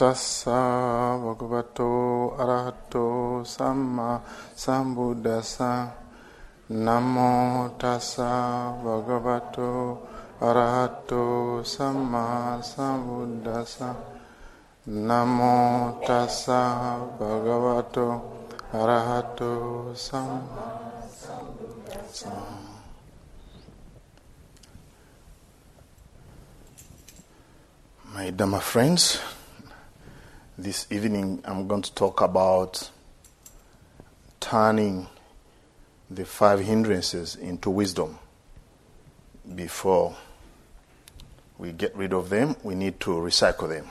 Tassa bhagavato arahato samma sambuddhassa. Namo tassa bhagavato arahato samma sambuddhassa. Namo tassa bhagavato arahato samma sambuddhassa. My Dhamma friends, this evening I'm going to talk about turning the five hindrances into wisdom. Before we get rid of them, we need to recycle them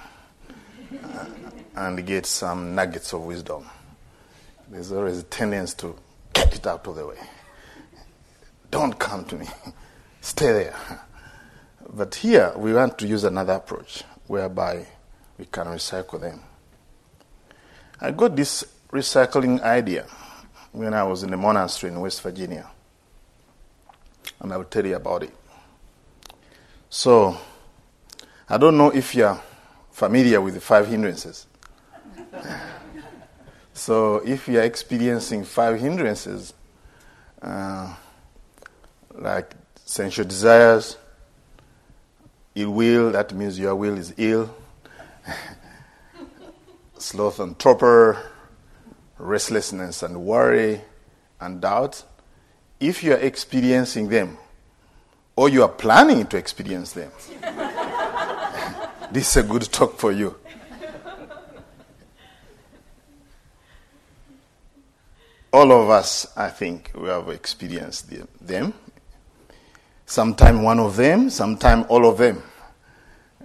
and get some nuggets of wisdom. There's always a tendency to get it out of the way. Don't come to me, stay there. But here we want to use another approach whereby we can recycle them. I got this recycling idea when I was in a monastery in West Virginia. And I will tell you about it. So, I don't know if you're familiar with the five hindrances. so, if you're experiencing five hindrances, uh, like sensual desires, ill will, that means your will is ill. Sloth and torpor, restlessness and worry and doubt. If you are experiencing them, or you are planning to experience them, this is a good talk for you. All of us, I think, we have experienced them. Sometime one of them, sometime all of them.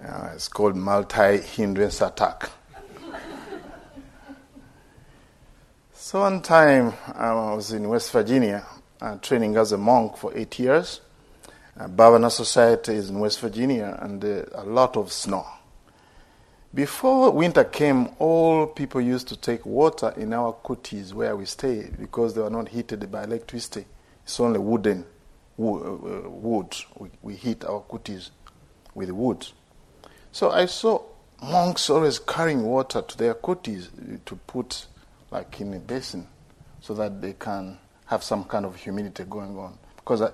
Uh, it's called multi hindrance attack. So, one time I was in West Virginia uh, training as a monk for eight years. Uh, Bhavana Society is in West Virginia and uh, a lot of snow. Before winter came, all people used to take water in our kutis where we stay because they were not heated by electricity. It's only wooden wood. We, we heat our kutis with wood. So I saw monks always carrying water to their kutis to put like in a basin so that they can have some kind of humidity going on. Because uh,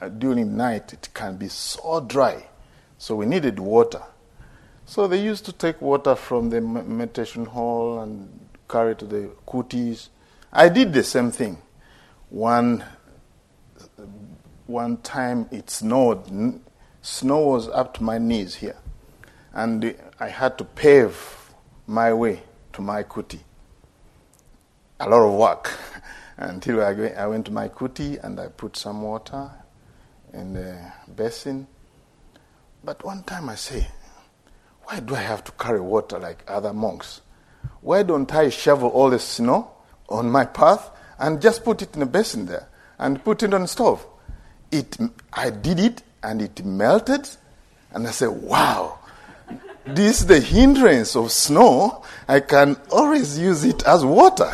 uh, during night it can be so dry. So we needed water. So they used to take water from the meditation hall and carry to the kutis. I did the same thing. One one time it snowed. Snow was up to my knees here. And I had to pave my way to my kuti. A lot of work. Until I went to my kuti and I put some water in the basin. But one time I say, why do I have to carry water like other monks? Why don't I shovel all the snow on my path and just put it in a basin there and put it on the stove? It, I did it and it melted, and I said, wow, this is the hindrance of snow. I can always use it as water.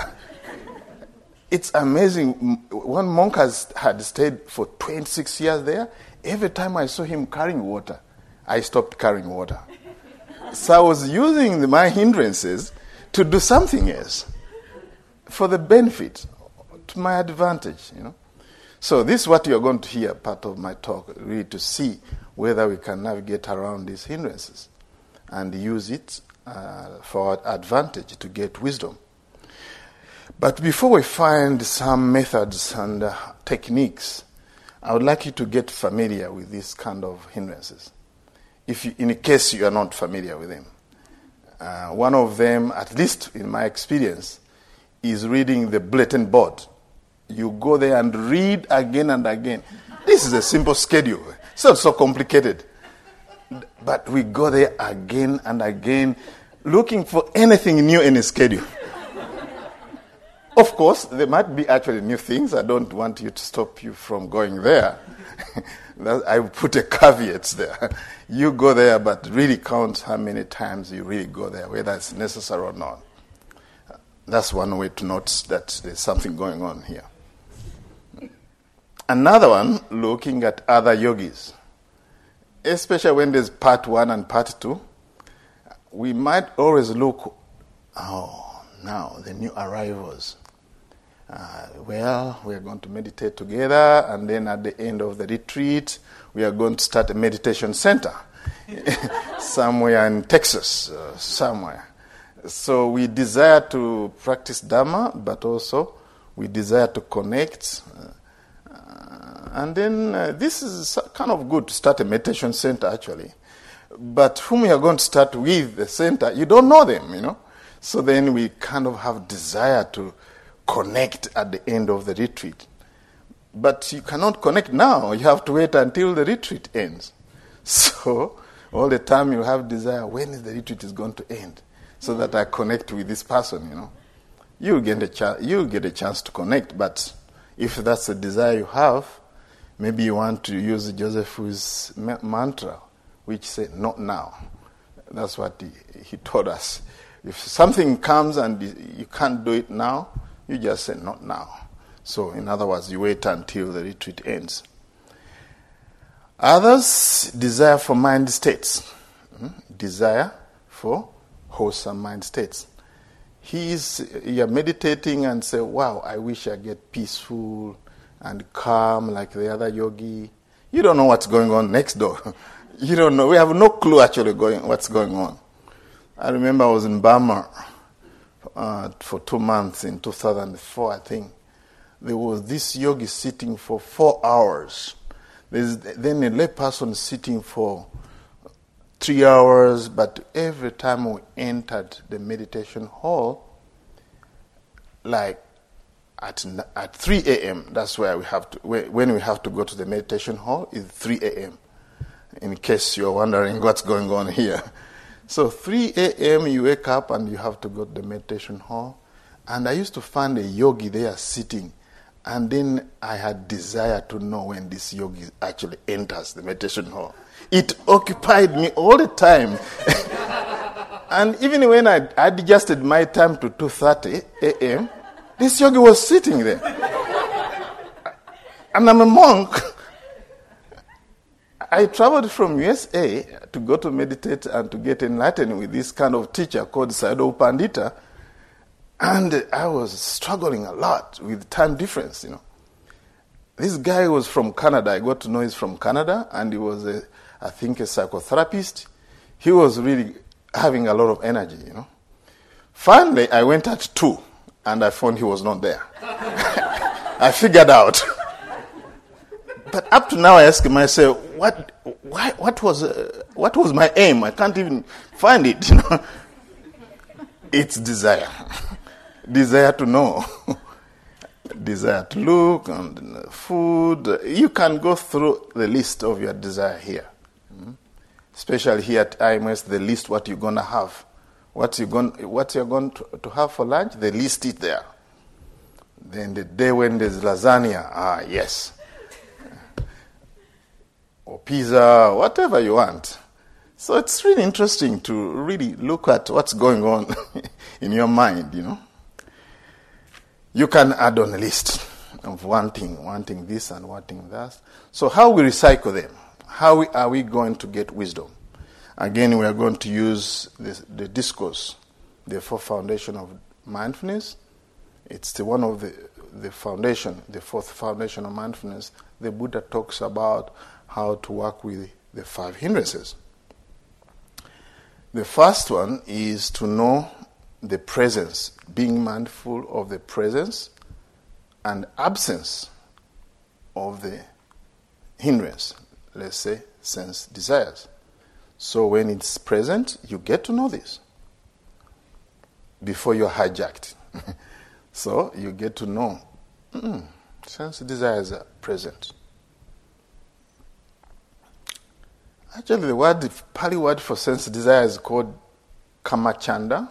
It's amazing. One monk has, had stayed for 26 years there. Every time I saw him carrying water, I stopped carrying water. so I was using the, my hindrances to do something else for the benefit, to my advantage, you know. So this is what you're going to hear part of my talk, really to see whether we can navigate around these hindrances and use it uh, for advantage to get wisdom. But before we find some methods and uh, techniques, I would like you to get familiar with these kind of hindrances. If you, in case you are not familiar with them, uh, one of them, at least in my experience, is reading the bulletin board. You go there and read again and again. This is a simple schedule. It's not so complicated. But we go there again and again looking for anything new in the schedule. Of course, there might be actually new things. I don't want you to stop you from going there. I put a caveat there. You go there, but really count how many times you really go there, whether it's necessary or not. That's one way to note that there's something going on here. Another one, looking at other yogis, especially when there's part one and part two. we might always look, oh, now the new arrivals. Uh, well, we are going to meditate together, and then at the end of the retreat, we are going to start a meditation center somewhere in Texas, uh, somewhere. So we desire to practice Dharma, but also we desire to connect. Uh, and then uh, this is kind of good to start a meditation center, actually. But whom we are going to start with, the center, you don't know them, you know. So then we kind of have desire to connect at the end of the retreat. But you cannot connect now. You have to wait until the retreat ends. So all the time you have desire, when is the retreat is going to end? So that I connect with this person, you know. You get a chance you get a chance to connect, but if that's a desire you have, maybe you want to use Joseph's mantra, which said not now. That's what he, he taught us. If something comes and you can't do it now, you just say not now. So, in other words, you wait until the retreat ends. Others desire for mind states. Hmm? Desire for wholesome mind states. He is, you're meditating and say, wow, I wish I get peaceful and calm like the other yogi. You don't know what's going on next door. you don't know. We have no clue actually going, what's going on. I remember I was in Burma uh, for two months in 2004, I think. There was this yogi sitting for four hours there's then a layperson sitting for three hours, but every time we entered the meditation hall, like at, at 3 a.m., that's where we have to, when we have to go to the meditation hall, is 3 a.m., in case you're wondering what's going on here. So 3 a.m., you wake up and you have to go to the meditation hall. And I used to find a yogi there sitting and then I had desire to know when this yogi actually enters the meditation hall. It occupied me all the time. and even when I adjusted my time to 2.30 a.m., this yogi was sitting there. and I'm a monk. I traveled from USA to go to meditate and to get enlightened with this kind of teacher called Sayadaw Pandita and I was struggling a lot with time difference, you know. This guy was from Canada. I got to know he's from Canada, and he was, a, I think, a psychotherapist. He was really having a lot of energy, you know. Finally, I went at two, and I found he was not there. I figured out. But up to now, I ask myself, what, why, what, was, uh, what was my aim? I can't even find it, you know. It's desire desire to know, desire to look, and food. You can go through the list of your desire here. Mm-hmm. Especially here at IMS, the list what you're going to have. What, you're going, what you're going to, to have for lunch, the list is there. Then the day when there's lasagna, ah, yes. Or pizza, whatever you want. So it's really interesting to really look at what's going on in your mind, you know. You can add on a list of wanting, wanting this and wanting that. So how we recycle them? How are we going to get wisdom? Again, we are going to use the, the discourse, the fourth foundation of mindfulness. It's the one of the, the foundation, the fourth foundation of mindfulness. The Buddha talks about how to work with the five hindrances. The first one is to know the presence, being mindful of the presence and absence of the hindrance, let's say sense desires. So when it's present, you get to know this before you're hijacked. so you get to know mm, sense desires are present. Actually, the word, the Pali word for sense desire is called kamachanda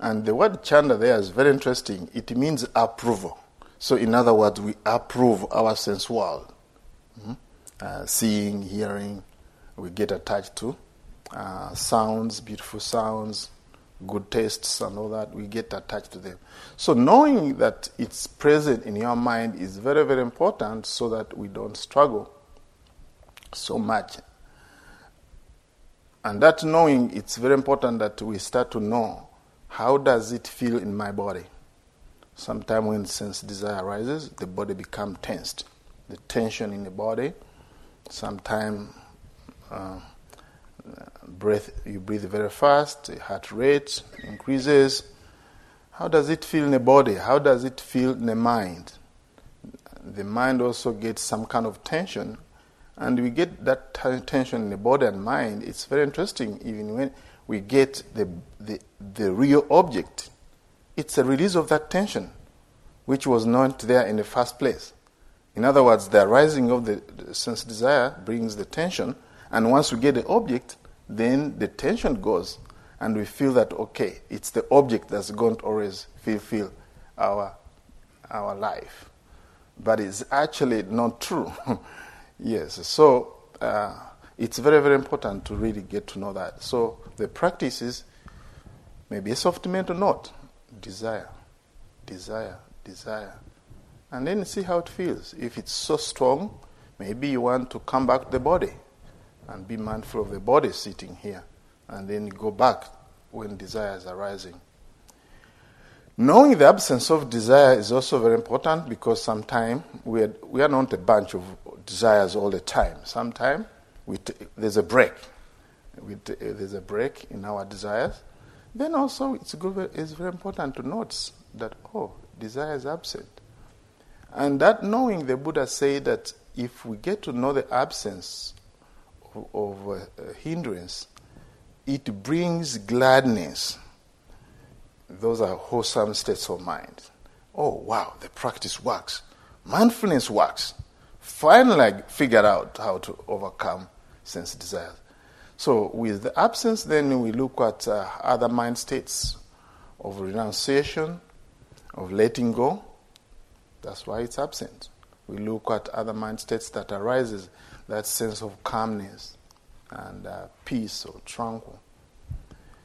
and the word chanda there is very interesting. It means approval. So, in other words, we approve our sense world. Mm-hmm. Uh, seeing, hearing, we get attached to. Uh, sounds, beautiful sounds, good tastes, and all that, we get attached to them. So, knowing that it's present in your mind is very, very important so that we don't struggle so much And that knowing, it's very important that we start to know how does it feel in my body. Sometimes when sense desire arises, the body becomes tensed. The tension in the body. Sometimes uh, breath, you breathe very fast, the heart rate increases. How does it feel in the body? How does it feel in the mind? The mind also gets some kind of tension and we get that tension in the body and mind. It's very interesting, even when we get the, the, the real object. It's a release of that tension, which was not there in the first place. In other words, the arising of the sense desire brings the tension, and once we get the object, then the tension goes, and we feel that okay, it's the object that's going to always fulfill our our life. But it's actually not true. Yes, so uh, it's very, very important to really get to know that. So the practice is maybe a soft mental note, desire, desire, desire. And then see how it feels. If it's so strong, maybe you want to come back to the body and be mindful of the body sitting here. And then go back when desire is arising. Knowing the absence of desire is also very important because sometimes we we are not a bunch of desires all the time. Sometimes t- there's a break. T- there's a break in our desires. Then also it's, good, it's very important to notice that, oh, desire is absent. And that knowing, the Buddha said that if we get to know the absence of, of uh, hindrance, it brings gladness. Those are wholesome states of mind. Oh, wow, the practice works. Mindfulness works finally figured out how to overcome sense desires. So, with the absence, then we look at uh, other mind states of renunciation, of letting go. That's why it's absent. We look at other mind states that arises, that sense of calmness and uh, peace or tranquil.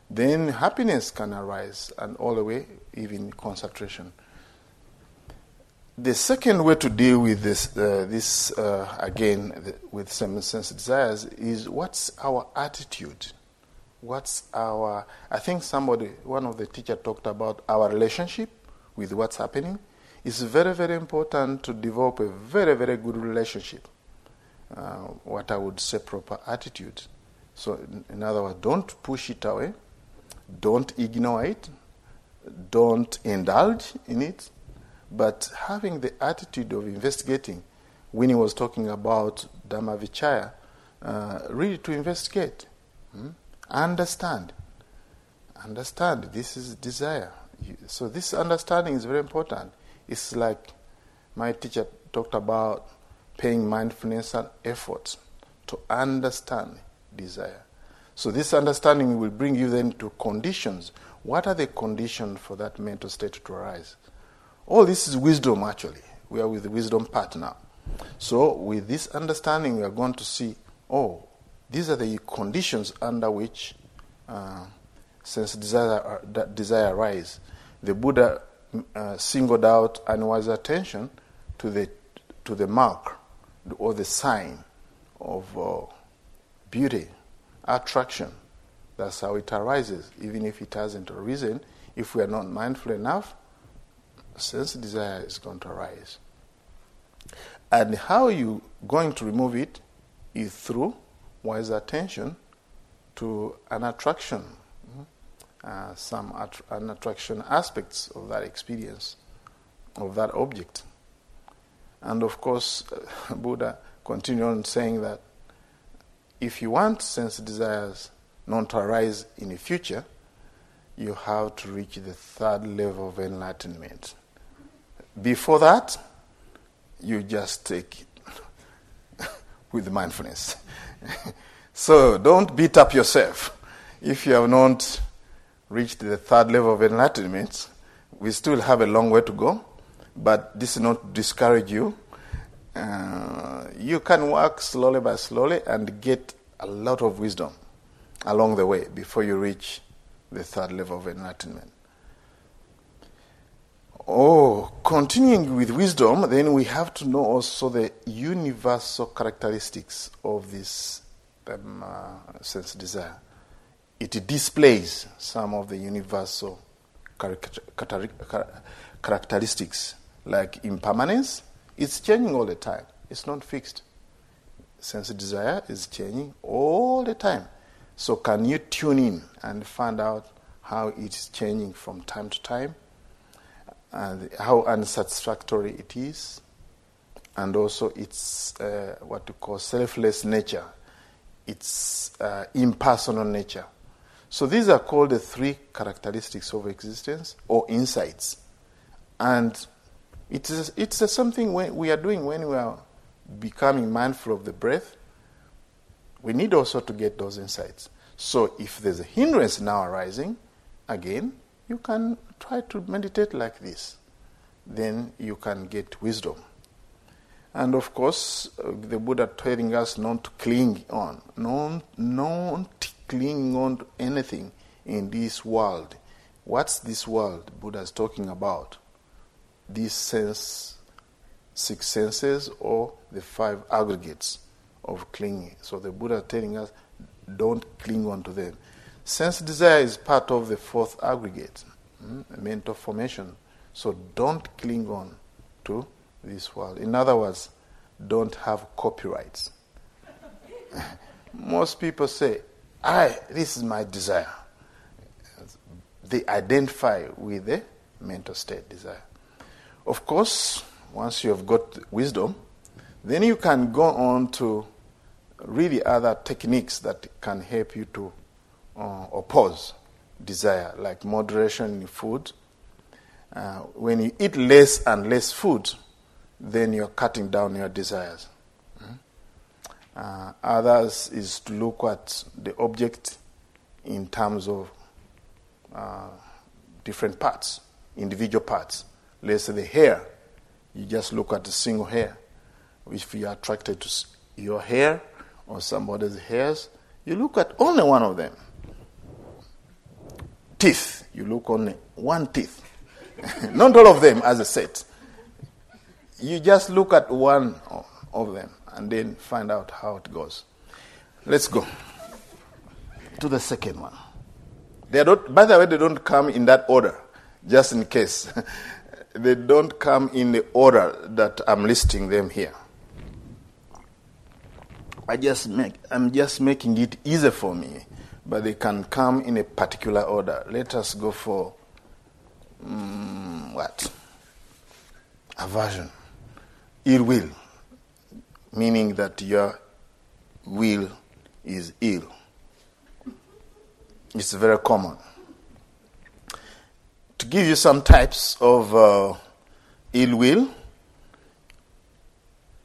Then happiness can arise, and all the way, even concentration. The second way to deal with this, uh, this uh, again, the, with some sense desires, is what's our attitude? What's our. I think somebody, one of the teachers talked about our relationship with what's happening. It's very, very important to develop a very, very good relationship. Uh, what I would say proper attitude. So, in other words, don't push it away, don't ignore it, don't indulge in it but having the attitude of investigating, Winnie was talking about Dhammavichaya, uh, really to investigate, hmm? understand. Understand, this is desire. So, this understanding is very important. It's like my teacher talked about paying mindfulness and effort to understand desire. So, this understanding will bring you then to conditions. What are the conditions for that mental state to arise? All this is wisdom, actually. We are with the wisdom part now. So, with this understanding, we are going to see oh, these are the conditions under which uh, sense desire, uh, desire arise. The Buddha uh, singled out and was attention to the, to the mark or the sign of uh, beauty, attraction. That's how it arises, even if it hasn't arisen. If we are not mindful enough, sense desire is going to arise. And how you going to remove it is through wise attention to an attraction, mm-hmm. uh, some att- an attraction aspects of that experience, of that object. And of course, Buddha continued on saying that if you want sense desires not to arise in the future, you have to reach the third level of enlightenment. Before that, you just take it with mindfulness. so don't beat up yourself. If you have not reached the third level of enlightenment, we still have a long way to go, but this is not discourage you. Uh, you can work slowly by slowly and get a lot of wisdom along the way before you reach the third level of enlightenment. Oh, continuing with wisdom, then we have to know also the universal characteristics of this um, uh, sense desire. It displays some of the universal characteristics like impermanence. It's changing all the time. It's not fixed. Sense desire is changing all the time. So can you tune in and find out how it is changing from time to time, and how unsatisfactory it is, and also its uh, what you call selfless nature, its uh, impersonal nature. So these are called the three characteristics of existence or insights. And it is, it's something we are doing when we are becoming mindful of the breath. We need also to get those insights. So if there's a hindrance now arising, again, you can try to meditate like this. Then you can get wisdom. And of course, uh, the Buddha telling us not to cling on, not, not clinging on to anything in this world. What's this world Buddha is talking about? These sense, six senses or the five aggregates of clinging. So the Buddha telling us don't cling on to them. Sense desire is part of the fourth aggregate, hmm, mental formation. So don't cling on to this world. In other words, don't have copyrights. Most people say, I, this is my desire. They identify with the mental state desire. Of course, once you have got wisdom, then you can go on to really other techniques that can help you to uh, oppose desire, like moderation in food. Uh, when you eat less and less food, then you're cutting down your desires. Uh, others is to look at the object in terms of uh, different parts, individual parts. Let's say the hair, you just look at the single hair. If you are attracted to your hair or somebody's hairs, you look at only one of them. Teeth, you look only one teeth. Not all of them as a set. You just look at one of them and then find out how it goes. Let's go to the second one. They don't, by the way, they don't come in that order, just in case. they don't come in the order that I'm listing them here. I just make, I'm just making it easier for me, but they can come in a particular order. Let us go for um, what? Aversion, ill will meaning that your will is ill. It's very common. To give you some types of uh, ill will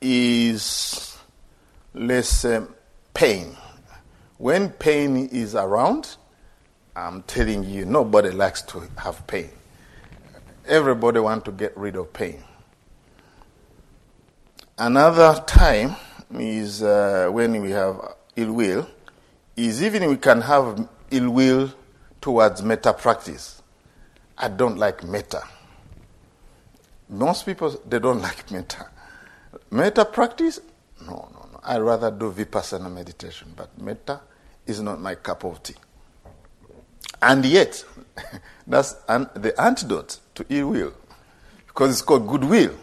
is, let's say, pain. When pain is around, I'm telling you, nobody likes to have pain. Everybody wants to get rid of pain. Another time is uh, when we have ill will, is even we can have ill will towards metta practice. I don't like metta. Most people, they don't like metta. Metta practice? No, no, no. i rather do vipassana meditation, but metta is not my cup of tea. And yet, that's an, the antidote to ill will, because it's called goodwill.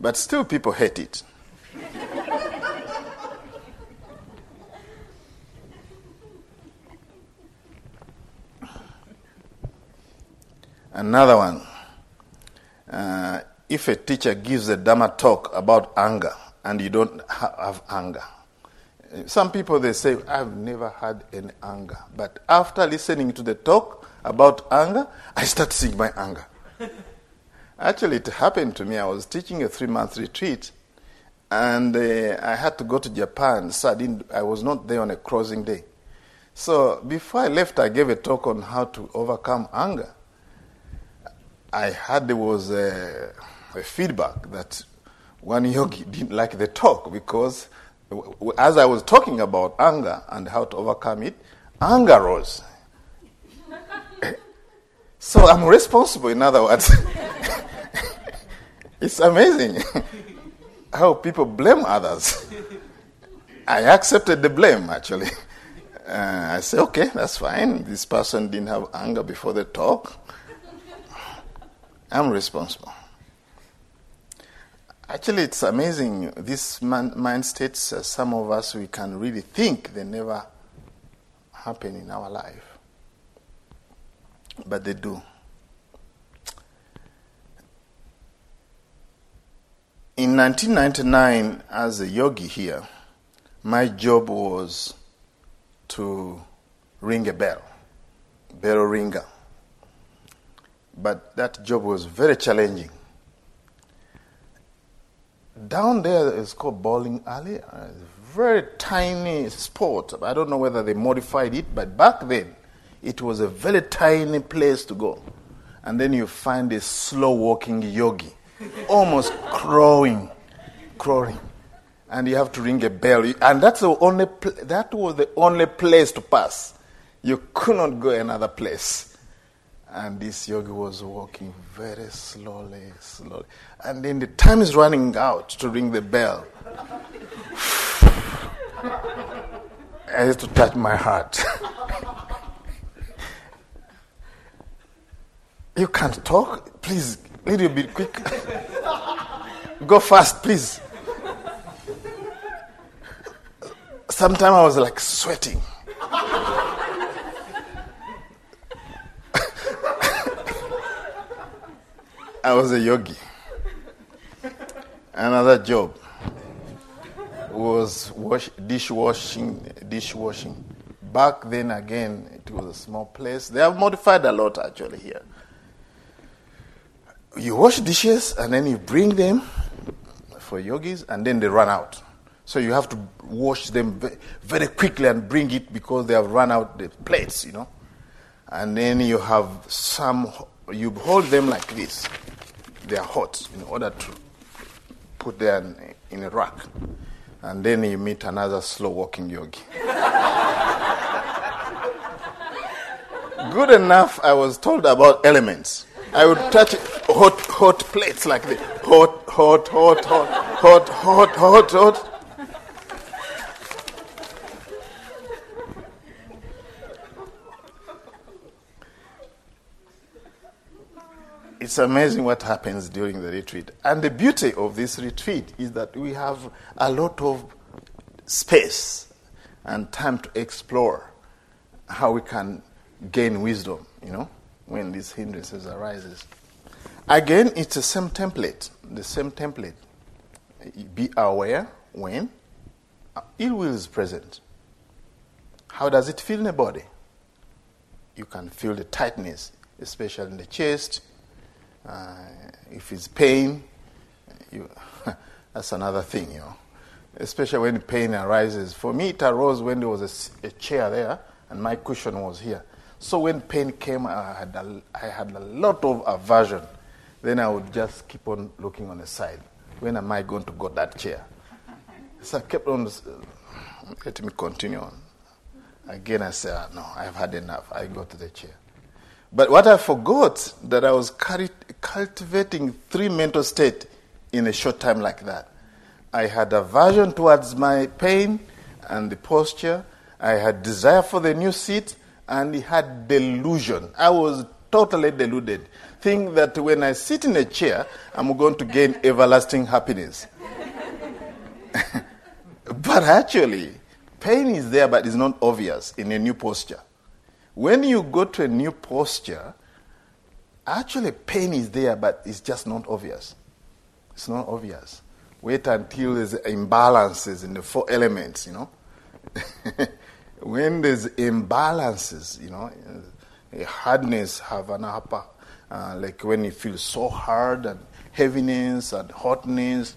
But still, people hate it. Another one. Uh, if a teacher gives a Dharma talk about anger and you don't ha- have anger, some people they say, I've never had any anger. But after listening to the talk about anger, I start seeing my anger. Actually, it happened to me. I was teaching a three month retreat, and uh, I had to go to Japan, so I, didn't, I was not there on a crossing day. So before I left, I gave a talk on how to overcome anger. I heard there was a, a feedback that one yogi didn't like the talk because as I was talking about anger and how to overcome it, anger rose. so I'm responsible, in other words. it's amazing how people blame others. I accepted the blame, actually. Uh, I said, okay, that's fine. This person didn't have anger before the talk. I'm responsible. Actually, it's amazing. These mind states, uh, some of us, we can really think they never happen in our life. But they do. In 1999, as a yogi here, my job was to ring a bell, bell ringer. But that job was very challenging. Down there is called bowling alley. Uh, very tiny spot. I don't know whether they modified it, but back then it was a very tiny place to go. And then you find a slow walking yogi, almost crawling, crawling and you have to ring a bell. And that's the only pl- that was the only place to pass. You could not go another place. And this yogi was walking very slowly, slowly. And then the time is running out to ring the bell. I had to touch my heart. you can't talk? Please, little bit quick. Go fast, please. Sometimes I was like sweating. I was a yogi. Another job was wash, dishwashing. Dishwashing. Back then, again, it was a small place. They have modified a lot actually here. You wash dishes and then you bring them for yogis, and then they run out. So you have to wash them very quickly and bring it because they have run out the plates, you know. And then you have some, you hold them like this. They are hot in order to put them in a rack. And then you meet another slow walking yogi. Good enough, I was told about elements. I would touch hot, hot plates like this. Hot, hot, hot, hot, hot, hot, hot, hot. It's amazing what happens during the retreat. And the beauty of this retreat is that we have a lot of space and time to explore how we can gain wisdom, you know, when these hindrances arises. Again, it's the same template, the same template. Be aware when ill will is present. How does it feel in the body? You can feel the tightness, especially in the chest, uh, if it's pain, you, that's another thing, you know. Especially when pain arises. For me, it arose when there was a, a chair there and my cushion was here. So when pain came, I had, a, I had a lot of aversion. Then I would just keep on looking on the side. When am I going to get that chair? So I kept on, let me continue on. Again, I said, ah, no, I've had enough. I go to the chair. But what I forgot that I was cultivating three mental states in a short time like that. I had aversion towards my pain and the posture. I had desire for the new seat and I had delusion. I was totally deluded. Think that when I sit in a chair, I'm going to gain everlasting happiness. but actually, pain is there, but it's not obvious in a new posture. When you go to a new posture, actually pain is there, but it's just not obvious. It's not obvious. Wait until there's imbalances in the four elements, you know. when there's imbalances, you know, a hardness have an upper, uh, like when you feel so hard and heaviness and hotness,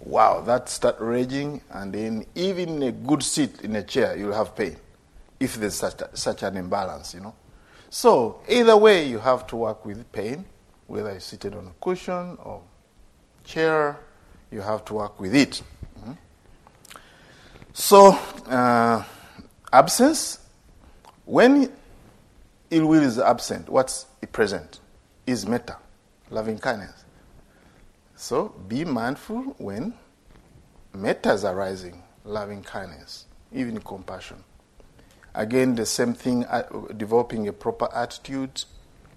wow, that start raging, and then even a good seat in a chair, you'll have pain if there's such, a, such an imbalance, you know. So either way, you have to work with pain, whether you're seated on a cushion or chair, you have to work with it. Mm-hmm. So uh, absence, when ill will is absent, what's present? Is metta, loving kindness. So be mindful when metta is arising, loving kindness, even compassion. Again, the same thing, uh, developing a proper attitude,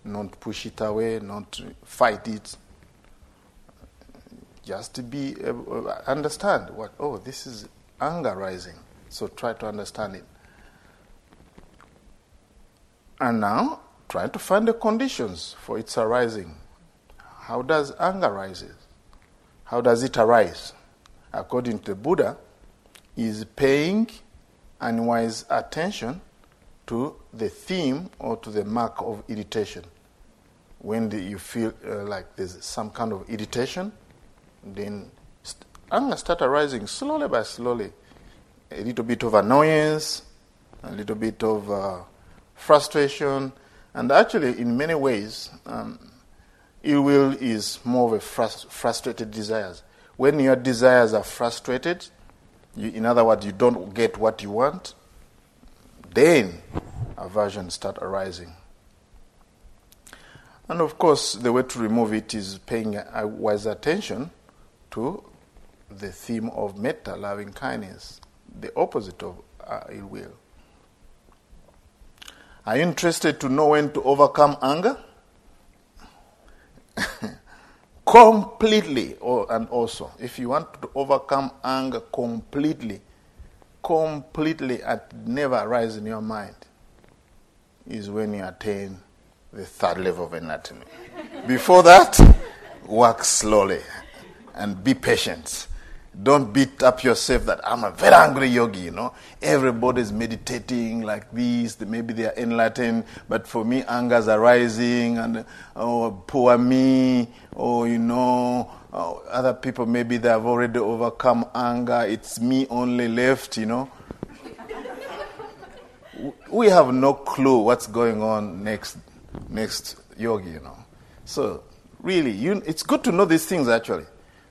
not push it away, not fight it. Just to be uh, understand what oh this is anger rising. So try to understand it. And now try to find the conditions for its arising. How does anger rises? How does it arise? According to the Buddha, is paying unwise attention to the theme or to the mark of irritation. When you feel uh, like there's some kind of irritation, then st- anger start arising slowly by slowly. A little bit of annoyance, a little bit of uh, frustration, and actually, in many ways, um, ill will is more of a frust- frustrated desires. When your desires are frustrated, you, in other words, you don't get what you want, then aversion start arising. And of course, the way to remove it is paying a wise attention to the theme of metta, loving kindness, the opposite of uh, ill will. Are you interested to know when to overcome anger? completely, or, and also, if you want to overcome anger completely, completely and never arise in your mind, is when you attain the third level of enlightenment. Before that, work slowly and be patient. Don't beat up yourself that I'm a very angry yogi, you know. Everybody's meditating like this, maybe they are enlightened, but for me, anger's arising, and oh, poor me, oh, you know, oh, other people maybe they have already overcome anger, it's me only left, you know. we have no clue what's going on next, next yogi, you know. So, really, you, it's good to know these things actually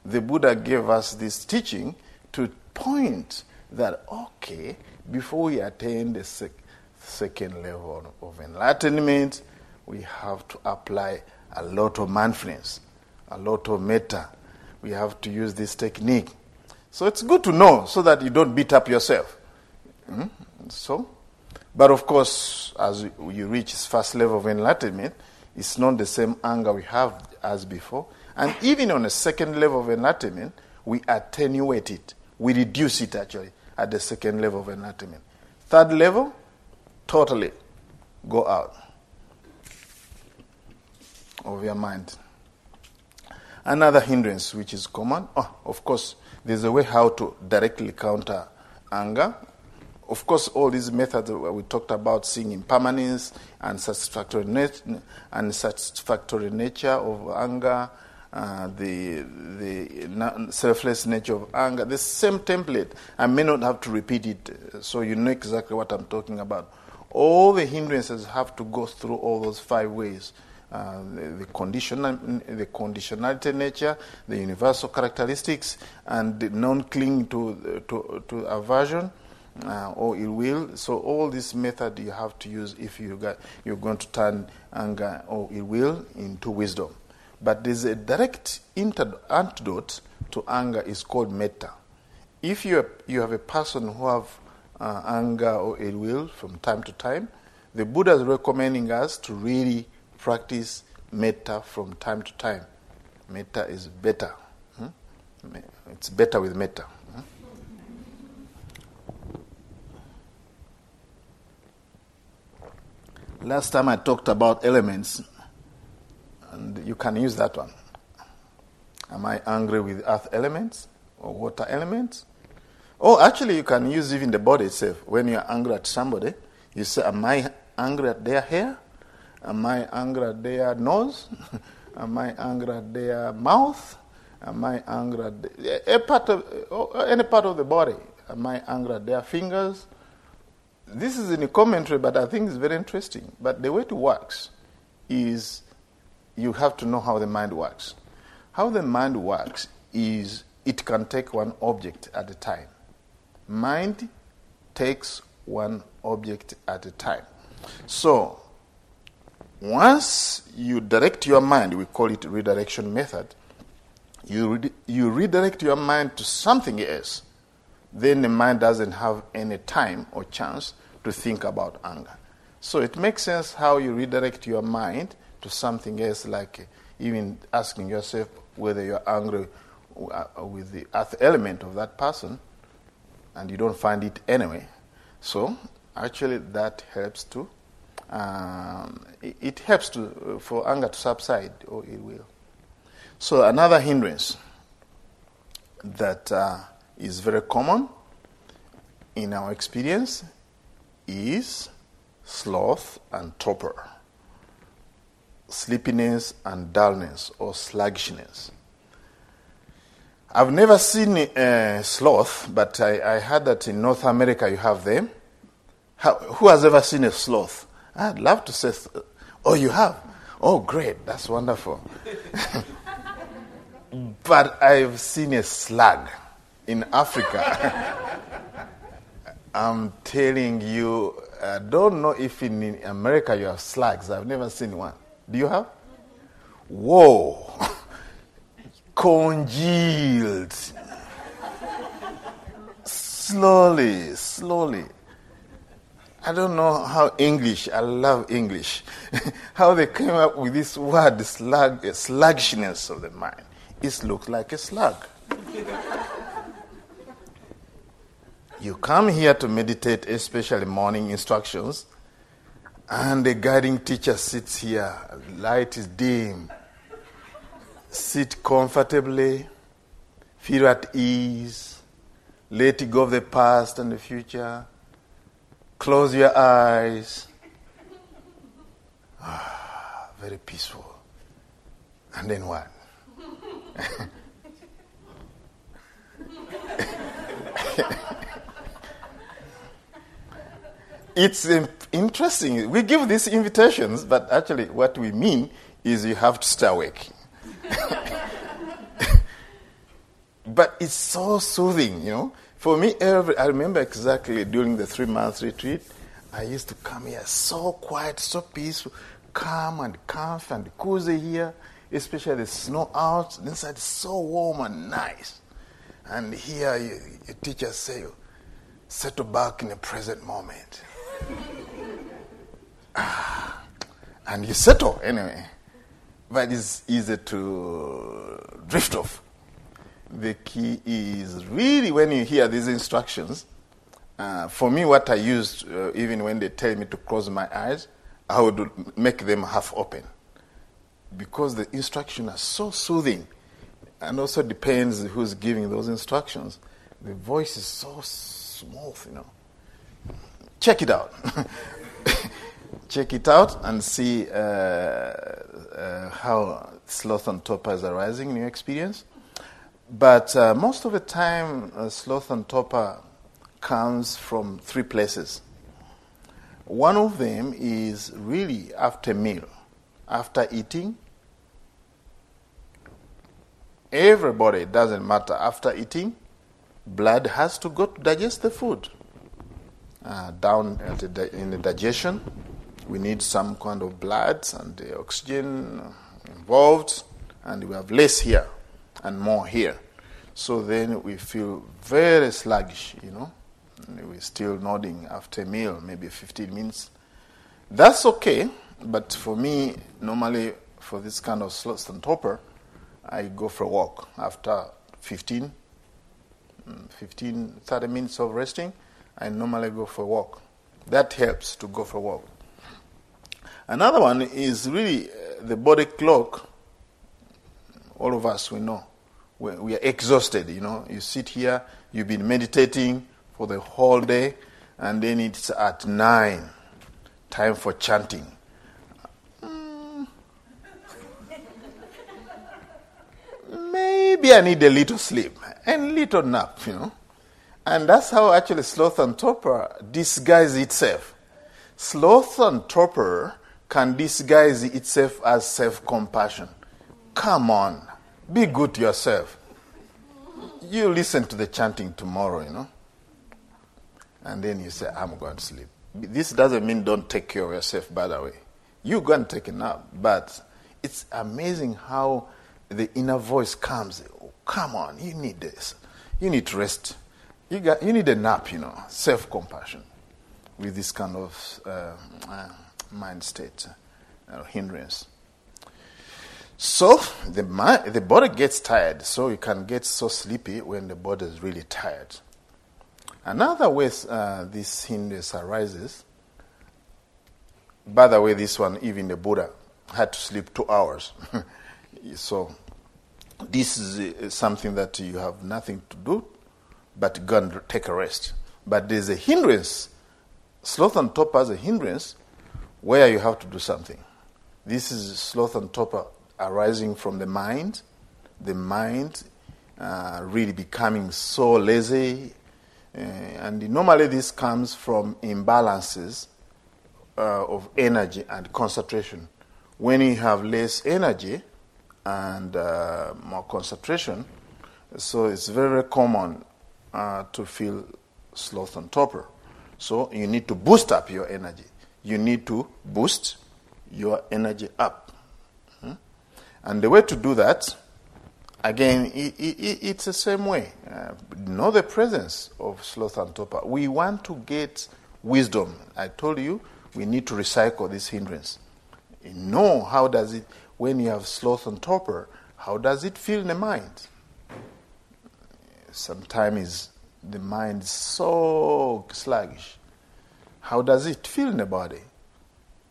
the Buddha gave us this teaching to point that, okay, before we attain the sec- second level of enlightenment, we have to apply a lot of mindfulness, a lot of metta. We have to use this technique. So it's good to know so that you don't beat up yourself. Mm-hmm. So, but of course, as you reach this first level of enlightenment, it's not the same anger we have as before. And even on a second level of enlightenment, we attenuate it. We reduce it actually at the second level of enlightenment. Third level, totally go out of your mind. Another hindrance which is common, oh, of course, there's a way how to directly counter anger. Of course, all these methods we talked about seeing impermanence and satisfactory, nat- and satisfactory nature of anger, uh, the, the selfless nature of anger, the same template. I may not have to repeat it, uh, so you know exactly what I'm talking about. All the hindrances have to go through all those five ways. Uh, the, the, conditional, the conditionality nature, the universal characteristics, and non-clinging to, to, to aversion uh, or ill will. So all this method you have to use if you got, you're going to turn anger or ill will into wisdom. But there's a direct antidote to anger is called metta. If you, you have a person who have uh, anger or ill will from time to time, the Buddha is recommending us to really practice metta from time to time. Metta is better. Hmm? It's better with metta. Hmm? Last time I talked about elements, and you can use that one. Am I angry with earth elements or water elements? Oh, actually, you can use even the body itself. When you're angry at somebody, you say, Am I angry at their hair? Am I angry at their nose? Am I angry at their mouth? Am I angry at the, a part of, any part of the body? Am I angry at their fingers? This is in a commentary, but I think it's very interesting. But the way it works is you have to know how the mind works. How the mind works is it can take one object at a time. Mind takes one object at a time. So, once you direct your mind, we call it redirection method, you, re- you redirect your mind to something else. then the mind doesn't have any time or chance to think about anger. So it makes sense how you redirect your mind to something else, like even asking yourself whether you're angry with the earth element of that person, and you don't find it anyway. So actually, that helps to. Um, it, it, helps to for anger to subside, or it will. So another hindrance that uh, is very common in our experience is sloth and torpor, sleepiness and dullness or sluggishness. I've never seen a sloth, but I, I heard that in North America you have them. How, who has ever seen a sloth? I'd love to say, oh, you have? Oh, great, that's wonderful. but I've seen a slug in Africa. I'm telling you, I don't know if in America you have slugs. I've never seen one. Do you have? Whoa. Congealed. slowly, slowly. I don't know how English, I love English, how they came up with this word, slug, sluggishness of the mind. It looks like a slug. You come here to meditate, especially morning instructions, and the guiding teacher sits here, light is dim. Sit comfortably, feel at ease, let go of the past and the future, close your eyes. Ah, very peaceful. And then what? it's interesting. We give these invitations, but actually, what we mean is you have to stay awake. but it's so soothing, you know. For me, every, I remember exactly during the three month retreat, I used to come here so quiet, so peaceful, calm and comfy and cozy here, especially the snow out. Inside so warm and nice. And here, you, your teachers say, settle back in the present moment. and you settle anyway. But it's easy to drift off. The key is really when you hear these instructions. Uh, for me, what I used, uh, even when they tell me to close my eyes, I would make them half open. Because the instructions are so soothing. And also depends who's giving those instructions. The voice is so smooth, you know. Check it out. Check it out and see uh, uh, how sloth and torpor is arising in your experience. But uh, most of the time, uh, sloth and torpor comes from three places. One of them is really after meal, after eating. Everybody, doesn't matter, after eating, blood has to go to digest the food uh, down the, in the digestion. We need some kind of blood and the oxygen involved, and we have less here and more here. So then we feel very sluggish, you know. We're still nodding after meal, maybe 15 minutes. That's okay, but for me, normally for this kind of sloth and torpor, I go for a walk after 15, mm, 15, 30 minutes of resting. I normally go for a walk. That helps to go for a walk. Another one is really uh, the body clock. All of us, we know. We, we are exhausted, you know. You sit here, you've been meditating for the whole day, and then it's at nine, time for chanting. Mm. Maybe I need a little sleep and little nap, you know. And that's how actually sloth and torpor disguise itself. Sloth and torpor can disguise itself as self compassion. Come on, be good to yourself. You listen to the chanting tomorrow, you know. And then you say, I'm going to sleep. This doesn't mean don't take care of yourself, by the way. You go and take a nap. But it's amazing how the inner voice comes. Oh, come on, you need this. You need rest you, got, you need a nap, you know, self compassion with this kind of uh, uh, mind state, uh, hindrance. So the, mind, the body gets tired, so you can get so sleepy when the body is really tired. Another way uh, this hindrance arises, by the way, this one, even the Buddha had to sleep two hours. so this is uh, something that you have nothing to do but go and take a rest. But there's a hindrance. Sloth and torpor has a hindrance where you have to do something. This is sloth and torpor arising from the mind, the mind uh, really becoming so lazy. Uh, and normally this comes from imbalances uh, of energy and concentration. When you have less energy and uh, more concentration, so it's very common uh, to feel sloth and torpor. So you need to boost up your energy. You need to boost your energy up. Hmm? And the way to do that, again, it, it, it's the same way. Uh, know the presence of sloth and torpor. We want to get wisdom. I told you we need to recycle this hindrance. You know how does it, when you have sloth and torpor, how does it feel in the mind? Sometimes the mind is so sluggish. How does it feel in the body?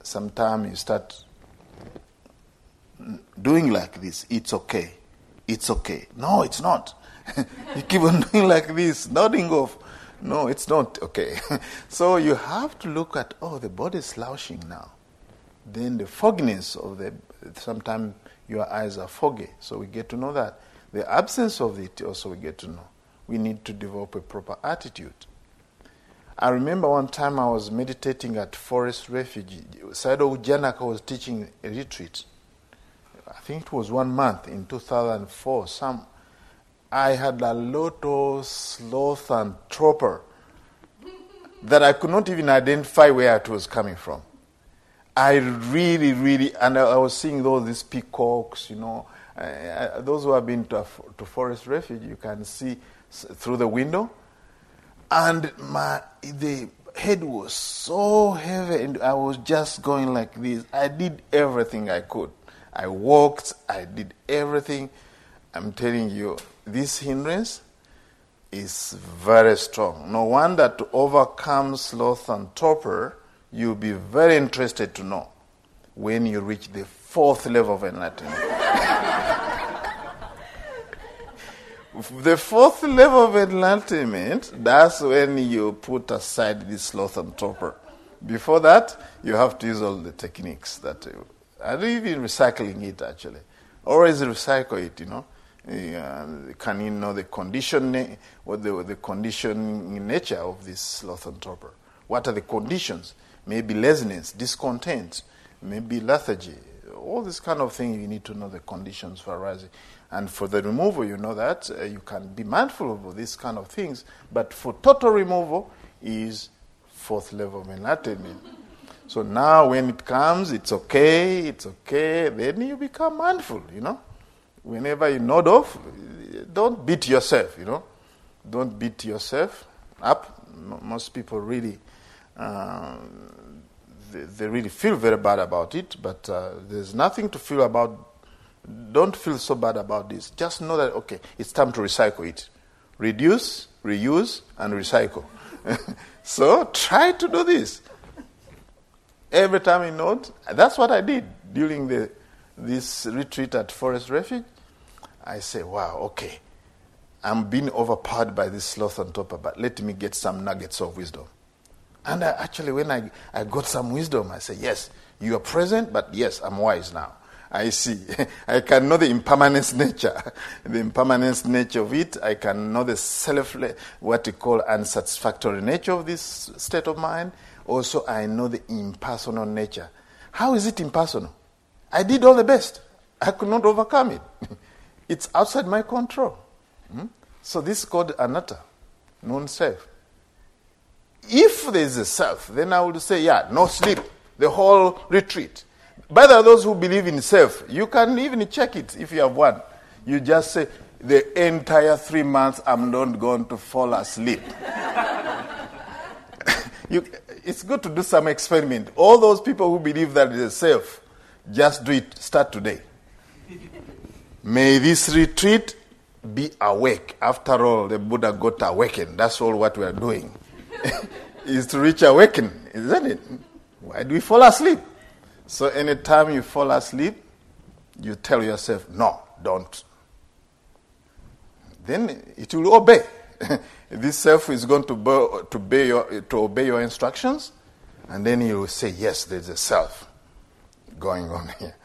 Sometimes you start doing like this. It's okay. It's okay. No, it's not. you keep on doing like this, nodding off. No, it's not okay. so you have to look at, oh, the body is slouching now. Then the fogginess of the, sometimes your eyes are foggy. So we get to know that. The absence of it also we get to know. We need to develop a proper attitude. I remember one time I was meditating at Forest Refuge. Sayadaw Janaka was teaching a retreat. I think it was one month in 2004. Some, I had a lot of sloth and torpor that I could not even identify where it was coming from. I really, really, and I, was seeing all these peacocks, you know. Uh, those who have been to, to Forest Refuge, you can see through the window and my the head was so heavy, and I was just going like this. I did everything I could. I walked, I did everything. I'm telling you, this hindrance is very strong. No wonder to overcome sloth and torpor, you'll be very interested to know when you reach the fourth level of enlightenment. The fourth level of enlightenment, that's when you put aside this sloth and torpor. Before that, you have to use all the techniques that, and even recycling it actually. Always recycle it, you know. Uh, can you know the condition, what the, the condition nature of this sloth and torpor? What are the conditions? Maybe laziness, discontent, maybe lethargy. All this kind of thing you need to know the conditions for arising. And for the removal, you know that uh, you can be mindful of these kind of things. But for total removal is fourth level enlightenment. So now when it comes, it's okay, it's okay. Then you become mindful, you know. Whenever you nod off, don't beat yourself, you know. Don't beat yourself up. Most people really, uh, they, they, really feel very bad about it, but uh, there's nothing to feel about don't feel so bad about this. Just know that, okay, it's time to recycle it. Reduce, reuse, and recycle. so try to do this. Every time you note, that's what I did during the, this retreat at Forest Refuge. I say, wow, okay, I'm being overpowered by this sloth on and torpor, but let me get some nuggets of wisdom. And I, actually, when I, I got some wisdom, I say, yes, you are present, but yes, I'm wise now. I see. I can know the impermanence nature, the impermanence nature of it. I can know the self, what we call unsatisfactory nature of this state of mind. Also, I know the impersonal nature. How is it impersonal? I did all the best. I could not overcome it. it's outside my control. Hmm? So this is called anatta, non-self. If there is a self, then I would say, yeah, no sleep, the whole retreat. But the those who believe in self. You can even check it if you have one. You just say, the entire three months I'm not going to fall asleep. you, it's good to do some experiment. All those people who believe that it is safe, just do it. Start today. May this retreat be awake. After all, the Buddha got awakened. That's all what we are doing. is to reach awaken, isn't it? Why do we fall asleep? So anytime you fall asleep, you tell yourself, no, don't. Then it will obey. this self is going to, bo- to, obey your, to obey your instructions, and then you will say, yes, there's a self going on here.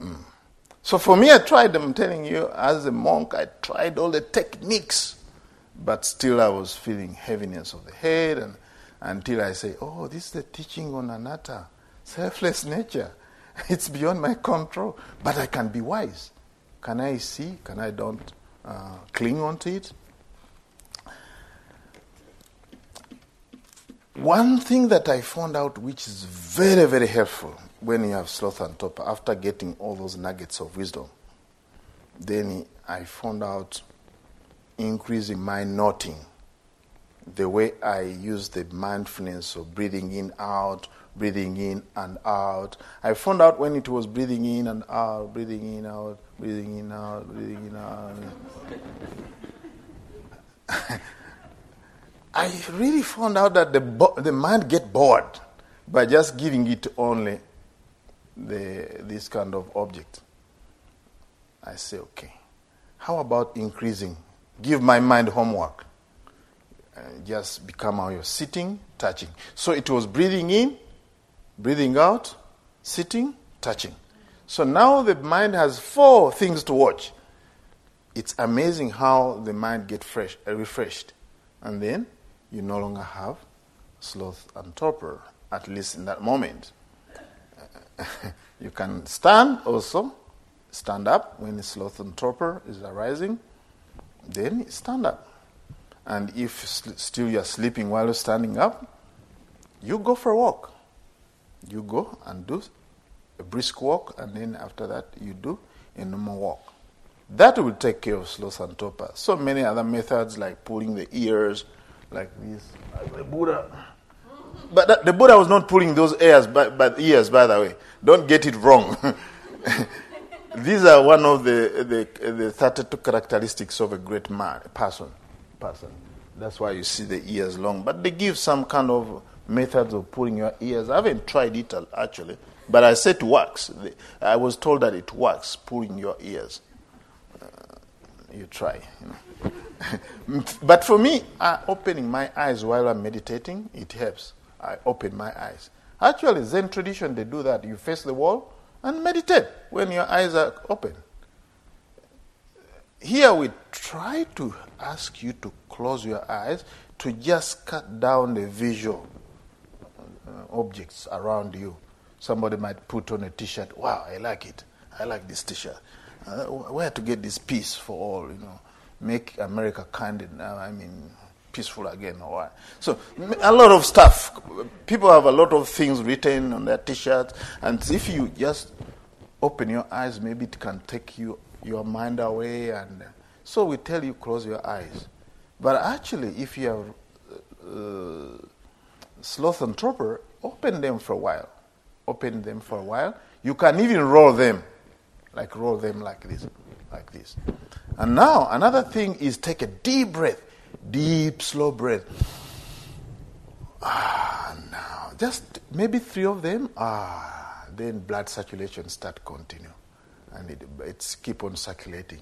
Mm. So for me, I tried, I'm telling you, as a monk, I tried all the techniques, but still I was feeling heaviness of the head and, until I say, oh, this is the teaching on anatta, selfless nature. It's beyond my control, but I can be wise. Can I see? Can I don't uh, cling onto it? One thing that I found out which is very, very helpful when you have sloth and torpor, after getting all those nuggets of wisdom, then I found out increasing my noting, the way I use the mindfulness of breathing in, out, breathing in and out. I found out when it was breathing in and out, breathing in, out, breathing in, out, breathing in, out. I really found out that the, bo- the mind get bored by just giving it only the, this kind of object. I say, okay, how about increasing? Give my mind homework. Uh, just become how you're sitting, touching. So it was breathing in, breathing out, sitting, touching. So now the mind has four things to watch. It's amazing how the mind gets fresh, uh, refreshed. And then you no longer have sloth and torpor, at least in that moment. you can stand also, stand up when sloth and torpor is arising, then stand up. And if still you're sleeping while you're standing up, you go for a walk. You go and do a brisk walk, and then after that, you do a normal walk. That will take care of sloth and torpor. So many other methods like pulling the ears, like this, like the Buddha. But that, the Buddha was not pulling those ears, but, but ears, by the way. Don't get it wrong. These are one of the, the, the 32 characteristics of a great man, person, person. That's why you see the ears long. But they give some kind of methods of pulling your ears. I haven't tried it actually, but I said it works. I was told that it works, pulling your ears. Uh, you try. You know. but for me, uh, opening my eyes while I'm meditating, it helps. I open my eyes. Actually, Zen tradition, they do that. You face the wall and meditate when your eyes are open. Here we try to ask you to close your eyes to just cut down the visual uh, objects around you. Somebody might put on a t shirt, wow, I like it. I like this t shirt. Uh, where to get this peace for all, you know? Make America kind, and, uh, I mean, peaceful again or what. So, a lot of stuff. People have a lot of things written on their t shirts, and if you just open your eyes, maybe it can take you your mind away. And so we tell you, close your eyes. But actually, if you are uh, sloth and torpor, open them for a while. Open them for a while. You can even roll them, like roll them like this, like this. And now another thing is take a deep breath, deep, slow breath. Ah, now just maybe three of them. Ah, then blood circulation start continue, and it, it's keep on circulating,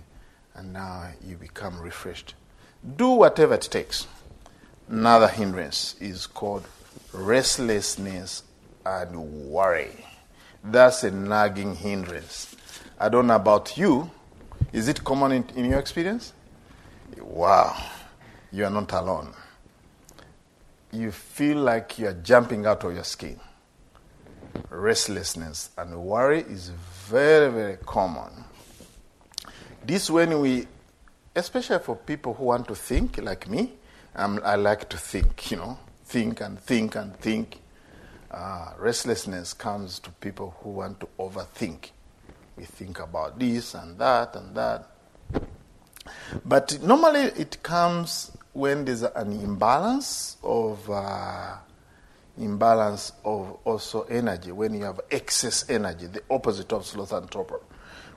and now you become refreshed. Do whatever it takes. Another hindrance is called restlessness and worry. That's a nagging hindrance. I don't know about you. Is it common in, in your experience? Wow, you are not alone. You feel like you are jumping out of your skin. Restlessness and worry is very, very common. This when we, especially for people who want to think like me, um, I like to think, you know, think and think and think. Uh, restlessness comes to people who want to overthink. We think about this and that and that. but normally it comes when there's an imbalance of uh, imbalance of also energy. When you have excess energy, the opposite of sloth and torpor.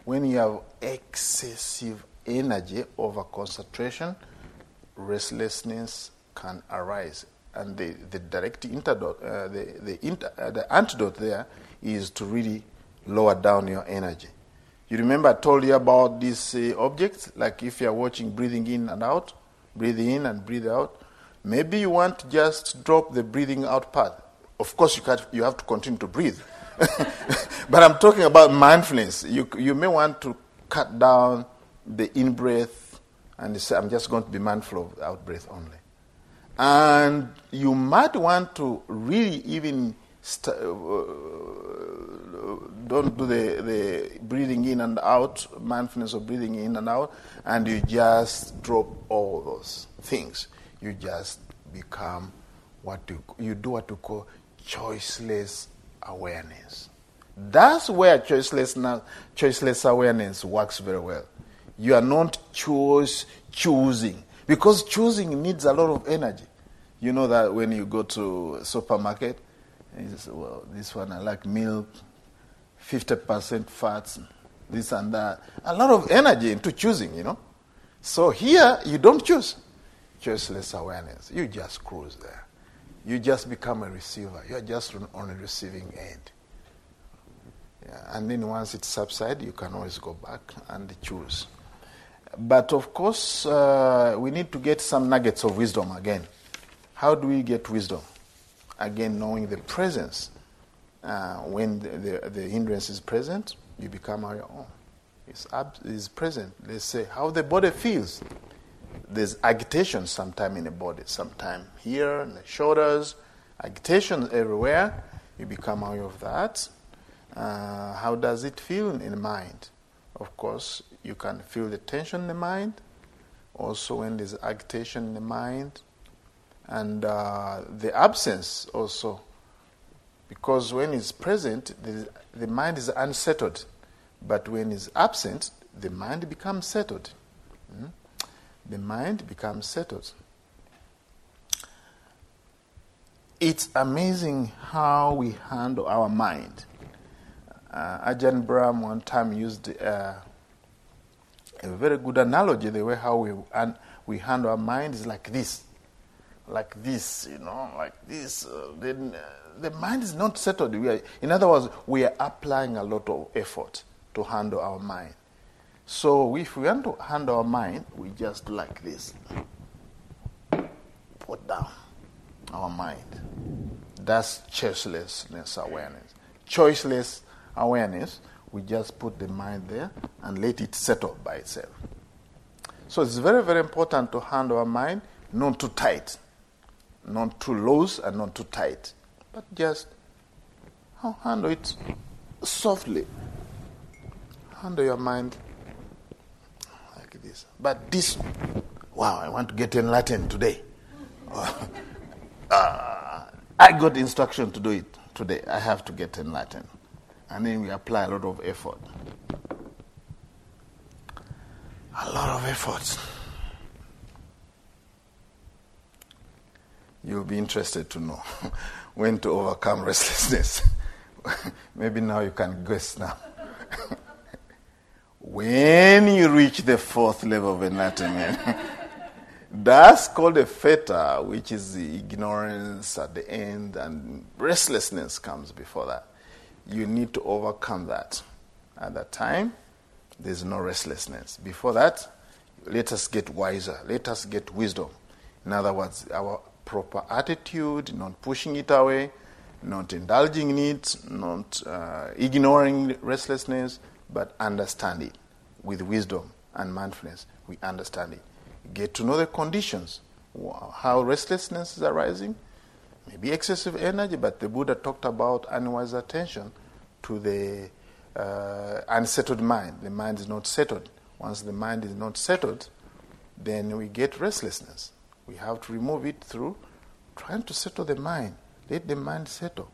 When you have excessive energy over concentration, restlessness can arise. And the, the direct antidote, uh, the, the, inter, uh, the antidote there is to really lower down your energy. You remember I told you about this uh, object, like if you're watching breathing in and out, breathe in and breathe out. Maybe you want to just drop the breathing out part. Of course, you, can't, you have to continue to breathe. but I'm talking about mindfulness. You, you may want to cut down the in breath and say, I'm just going to be mindful of out breath only. And you might want to really even st- uh, don't do the, the breathing in and out, mindfulness of breathing in and out, and you just drop all those things. You just become what you, you do what you call choiceless awareness. That's where choiceless, choiceless awareness works very well. You are not choose, choosing because choosing needs a lot of energy. You know that when you go to supermarket, you say, well, this one I like milk, 50% fats, this and that. A lot of energy into choosing, you know. So here, you don't choose. Choiceless awareness. You just cruise there. You just become a receiver. You're just on a receiving end. Yeah, and then once it subsides, you can always go back and choose. But of course, uh, we need to get some nuggets of wisdom again. How do we get wisdom? Again, knowing the presence. Uh, when the, the, the, hindrance is present, you become our own. It's, ab- it's present. Let's say how the body feels. There's agitation sometime in the body, sometime here in the shoulders, agitation everywhere. You become aware of that. Uh, how does it feel in the mind? Of course, you can feel the tension in the mind. Also, when there's agitation in the mind, and uh, the absence also, because when it's present, the, the mind is unsettled, but when it's absent, the mind becomes settled. Mm? The mind becomes settled. It's amazing how we handle our mind. Uh, Ajahn Brahm one time used uh, a very good analogy the way how we, un- we handle our mind is like this like this, you know, like this, uh, then uh, the mind is not settled. We are, in other words, we are applying a lot of effort to handle our mind. So if we want to handle our mind, we just do like this. Put down our mind. That's choicelessness awareness. Choiceless awareness, we just put the mind there and let it settle by itself. So it's very, very important to handle our mind, not too tight not too loose and not too tight, but just handle it softly. Handle your mind this. But this, wow, I want to get enlightened today. uh, I got instruction to do it today. I have to get enlightened. And then we apply a lot of effort. A lot of effort. you'll be interested to know when to overcome restlessness. Maybe now you can guess now. When you reach the fourth level of enlightenment, that's called a theta, which is the ignorance at the end, and restlessness comes before that. You need to overcome that. At that time, there's no restlessness. Before that, let us get wiser, let us get wisdom. In other words, our proper attitude, not pushing it away, not indulging in it, not uh, ignoring restlessness, but understand it with wisdom and mindfulness. We understand it. Get to know the conditions, how restlessness is arising, maybe excessive energy, but the Buddha talked about unwise attention to the uh, unsettled mind. The mind is not settled. Once the mind is not settled, then we get restlessness. We have to remove it through trying to settle the mind. Let the mind settle.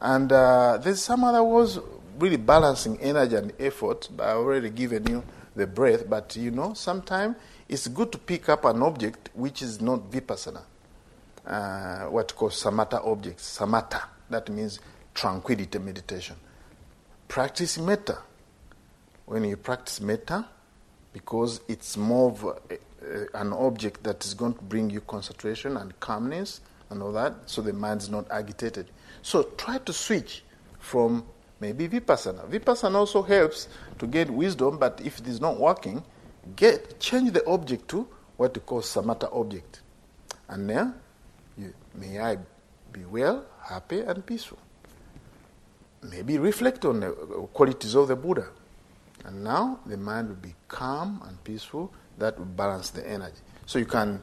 And uh, there's some other ways really balancing energy and effort, but I've already given you the breath, but you know, sometimes it's good to pick up an object which is not vipassana, uh, what called samatha objects. Samatha, that means tranquility meditation. Practice metta. When you practice metta, because it's more of a, a, an object that is going to bring you concentration and calmness and all that, so the mind's not agitated. So try to switch from maybe vipassana. Vipassana also helps to get wisdom, but if it is not working, get change the object to what you call samatha object. And then you, may I be well, happy, and peaceful. Maybe reflect on the qualities of the Buddha. And now the mind will be calm and peaceful. That will balance the energy. So you can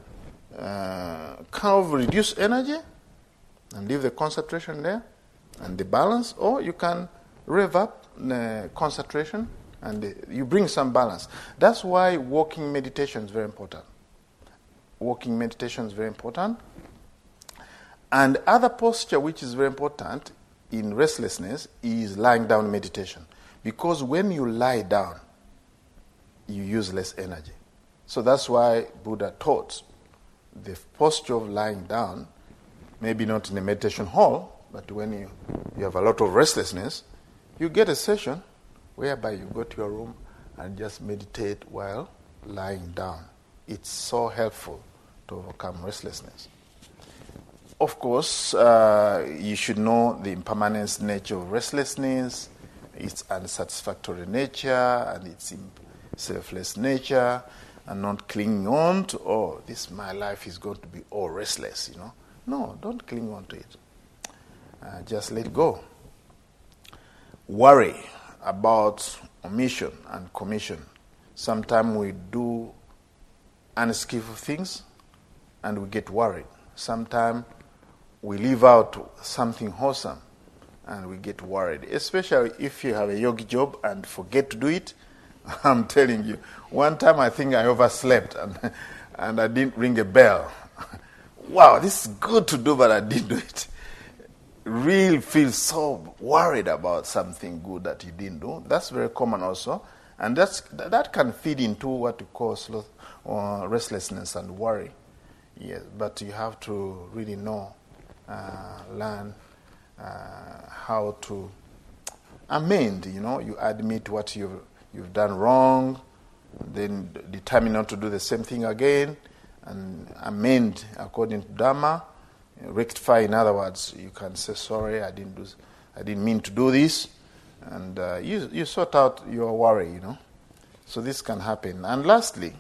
uh, kind of reduce energy and leave the concentration there and the balance, or you can rev up the concentration and you bring some balance. That's why walking meditation is very important. Walking meditation is very important. And other posture which is very important in restlessness is lying down meditation. Because when you lie down, you use less energy. So that's why Buddha taught the posture of lying down, maybe not in a meditation hall, but when you, you have a lot of restlessness, you get a session whereby you go to your room and just meditate while lying down. It's so helpful to overcome restlessness. Of course, uh, you should know the impermanence nature of restlessness, its unsatisfactory nature, and its selfless nature, and not clinging on to, oh, this my life is going to be all restless, you know. No, don't cling on to it. Uh, just let go. Worry about omission and commission. Sometimes we do unskillful things and we get worried. Sometimes we leave out something wholesome and we get worried, especially if you have a yogi job and forget to do it. I'm telling you, one time I think I overslept and, and I didn't ring a bell. wow, this is good to do, but I didn't do it. Really feel so worried about something good that you didn't do. That's very common also. And that's, that can feed into what you call uh, restlessness and worry. Yes, but you have to really know uh, learn uh, how to amend. You know, you admit what you've you've done wrong, then determine not to do the same thing again, and amend according to Dharma. Rectify, in other words, you can say sorry. I didn't do. I didn't mean to do this, and uh, you you sort out your worry. You know, so this can happen. And lastly,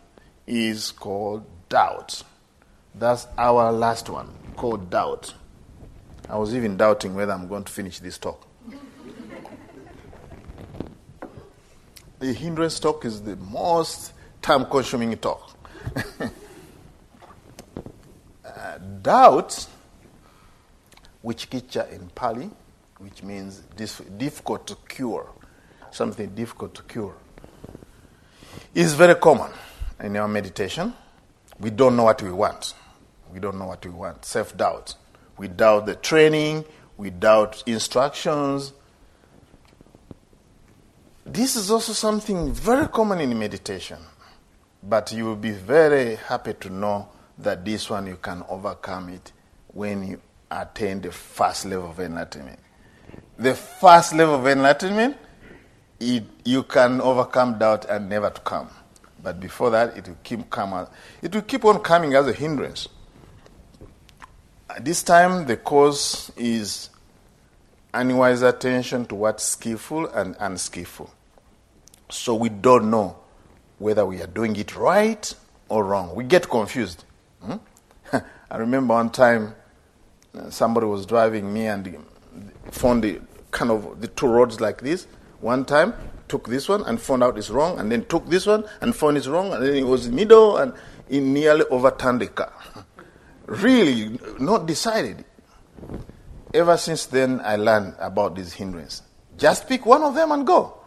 is called doubt. That's our last one, called doubt. I was even doubting whether I'm going to finish this talk. the hindrance talk is the most time consuming talk. uh, doubt, vicikiccha in Pali, which means difficult to cure, something difficult to cure, is very common in our meditation. We don't know what we want. We don't know what we want. Self doubt without the training, without instructions. This is also something very common in meditation, but you will be very happy to know that this one you can overcome it when you attain the first level of enlightenment. The first level of enlightenment, it, you can overcome doubt and never to come. But before that, it will keep come, it will keep on coming as a hindrance. At This time, the cause is unwise attention to what's skillful and unskillful. So we don't know whether we are doing it right or wrong. We get confused. Hmm? I remember one time somebody was driving me and found the kind of the two roads like this. One time took this one and found out it's wrong, and then took this one and found it's wrong, and then it was middle and he nearly overturned the car. really not decided. Ever since then, I learned about these hindrances. Just pick one of them and go.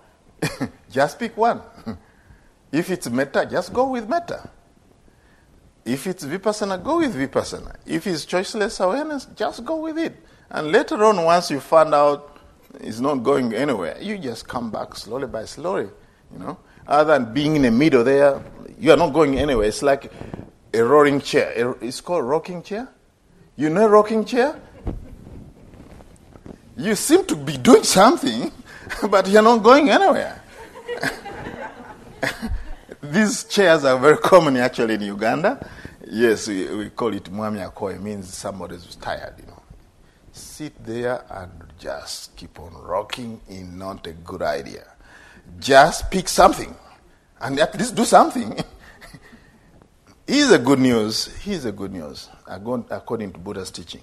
just pick one. if it's metta, just go with metta. If it's vipassana, go with vipassana. If it's choiceless awareness, just go with it. And later on, once you find out it's not going anywhere, you just come back slowly by slowly, you know. other than being in the middle there, you are not going anywhere. It's like a roaring chair. It's called rocking chair. You know rocking chair? You seem to be doing something, but you're not going anywhere. These chairs are very common actually in Uganda. Yes, we, we call it mwami akoe. It means somebody is tired, you know. Sit there and just keep on rocking is not a good idea. Just pick something and at least do something. Here's a good news. Here's a good news, according to Buddha's teaching.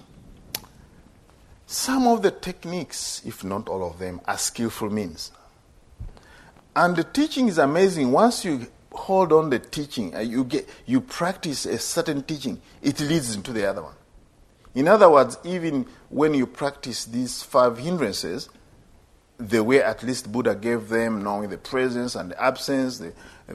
Some of the techniques, if not all of them, are skillful means. And the teaching is amazing. Once you hold on the teaching, uh, you get you practice a certain teaching, it leads into the other one. In other words, even when you practice these five hindrances, the way at least Buddha gave them, knowing the presence and the absence, the,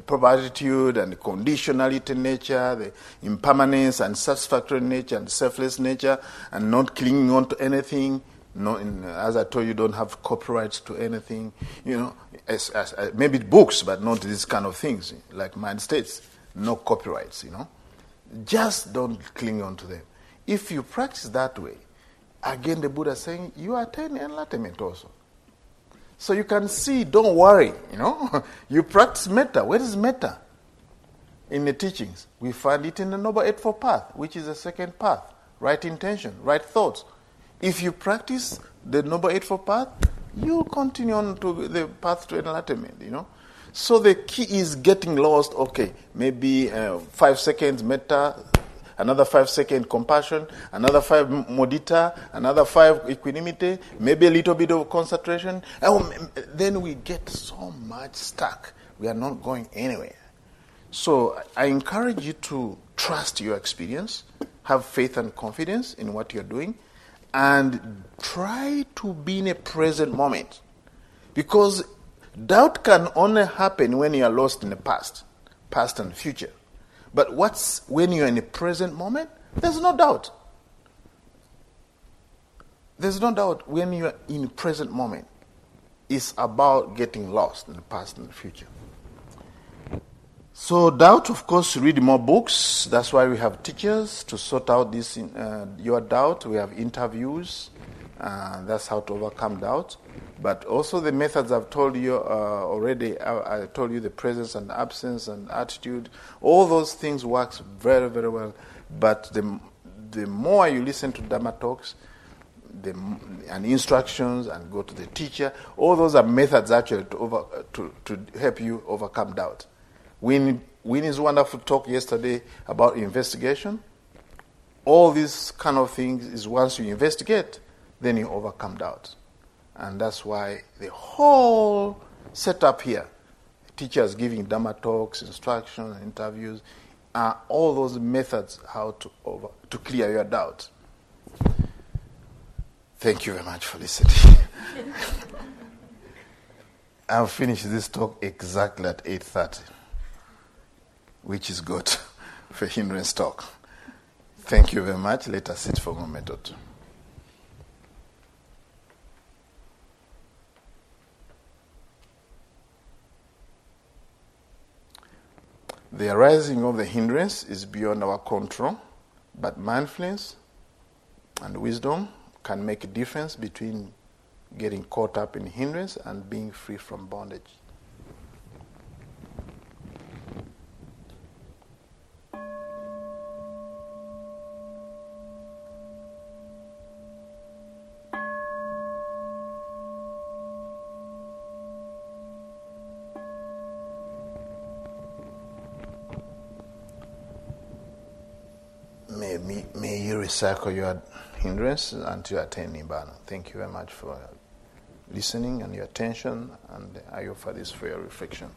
proper attitude and the conditionality nature, the impermanence and satisfactory nature and selfless nature, and not clinging on to anything. No, in, as I told you, don't have copyrights to anything. You know, as, as, as, maybe books, but not these kind of things like mind states. No copyrights. You know, just don't cling on to them. If you practice that way, again, the Buddha saying you attain enlightenment also. So you can see, don't worry, you know. you practice metta. Where is metta? In the teachings. We find it in the Noble Eightfold Path, which is the second path. Right intention, right thoughts. If you practice the Noble Eightfold Path, you continue on to the path to enlightenment, you know. So the key is getting lost. Okay, maybe uh, five seconds metta, another five second compassion, another five mudita, another five equanimity, maybe a little bit of concentration. And then we get so much stuck. We are not going anywhere. So I encourage you to trust your experience, have faith and confidence in what you're doing, and try to be in a present moment. Because doubt can only happen when you are lost in the past, past and future. But what's when you're in the present moment? There's no doubt. There's no doubt when you're in the present moment. It's about getting lost in the past and the future. So, doubt, of course, read more books. That's why we have teachers to sort out this, uh, your doubt. We have interviews. Uh, that's how to overcome doubt. But also the methods I've told you uh, already. I, I, told you the presence and absence and attitude. All those things works very very well. But the the more you listen to Dharma talks, the, and instructions and go to the teacher. All those are methods actually to over to, to help you overcome doubt. Win Winnie's wonderful talk yesterday about investigation. All these kind of things is once you investigate, then you overcome doubt. And that's why the whole setup here, teachers giving Dharma talks, instructions, interviews, are all those methods how to, over, to clear your doubt. Thank you very much for listening. I'll finish this talk exactly at 8.30, which is good for hindrance talk. Thank you very much. Let us sit for a moment or two. The arising of the hindrance is beyond our control, but mindfulness and wisdom can make a difference between getting caught up in hindrance and being free from bondage. Circle your hindrance until you attain Nibbana. Thank you very much for listening and your attention, and I offer this for your reflection.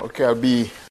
Okay, I'll be